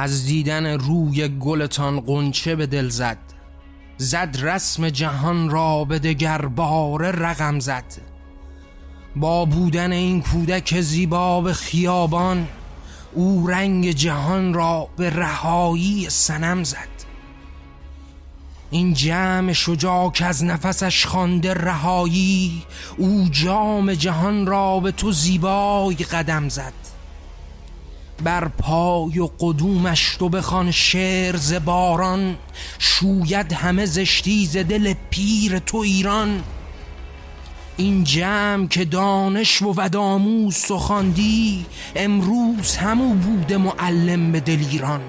از دیدن روی گلتان قنچه به دل زد. زد رسم جهان را به دگر بار رقم زد. با بودن این کودک زیبا به خیابان او رنگ جهان را به رهایی سنم زد. این جمع شجاع که از نفسش خوانده رهایی او جام جهان را به تو زیبای قدم زد. بر پای و قدومش تو بخوان شعر ز باران. شوید همه زشتی ز دل پیر تو ایران. این جمع که دانش و وداموز سخاندی امروز همو بوده معلم به دل ایران.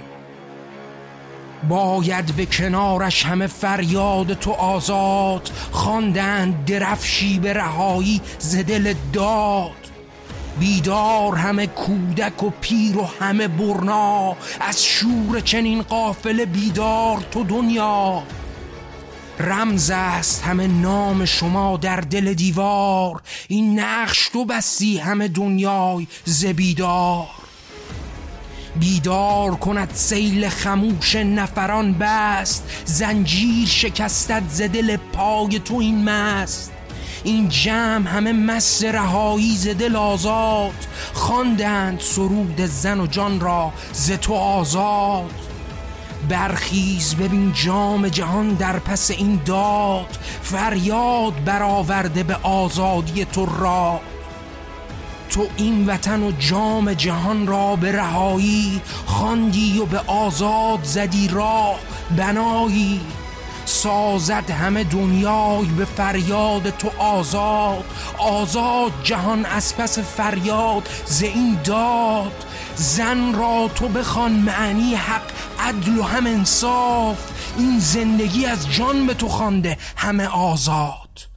باید به کنارش همه فریاد تو آزاد خواندند درفشی به رهایی ز دل داد. بیدار همه کودک و پیر و همه برنا. از شور چنین قافل بیدار تو دنیا. رمز است همه نام شما در دل دیوار. این نقش تو بستی همه دنیای ز بیدار. بیدار کند سیل خموش نفران بست. زنجیر شکستد ز دل پای تو این مست. این جمع همه مست رهایی ز دل آزاد. خواندند سرود زن و جان را ز تو آزاد. برخیز ببین جام جهان در پس این داد. فریاد برآورده به آزادی تو را. تو این وطن و جام جهان را به رهایی خواندی و به آزاد زدی راه. بنایی سازد همه دنیای به فریاد تو آزاد. آزاد جهان از پس فریاد ز این داد. زن را تو بخوان معنی حق عدل و هم انصاف. این زندگی از جان به تو خوانده همه آزاد.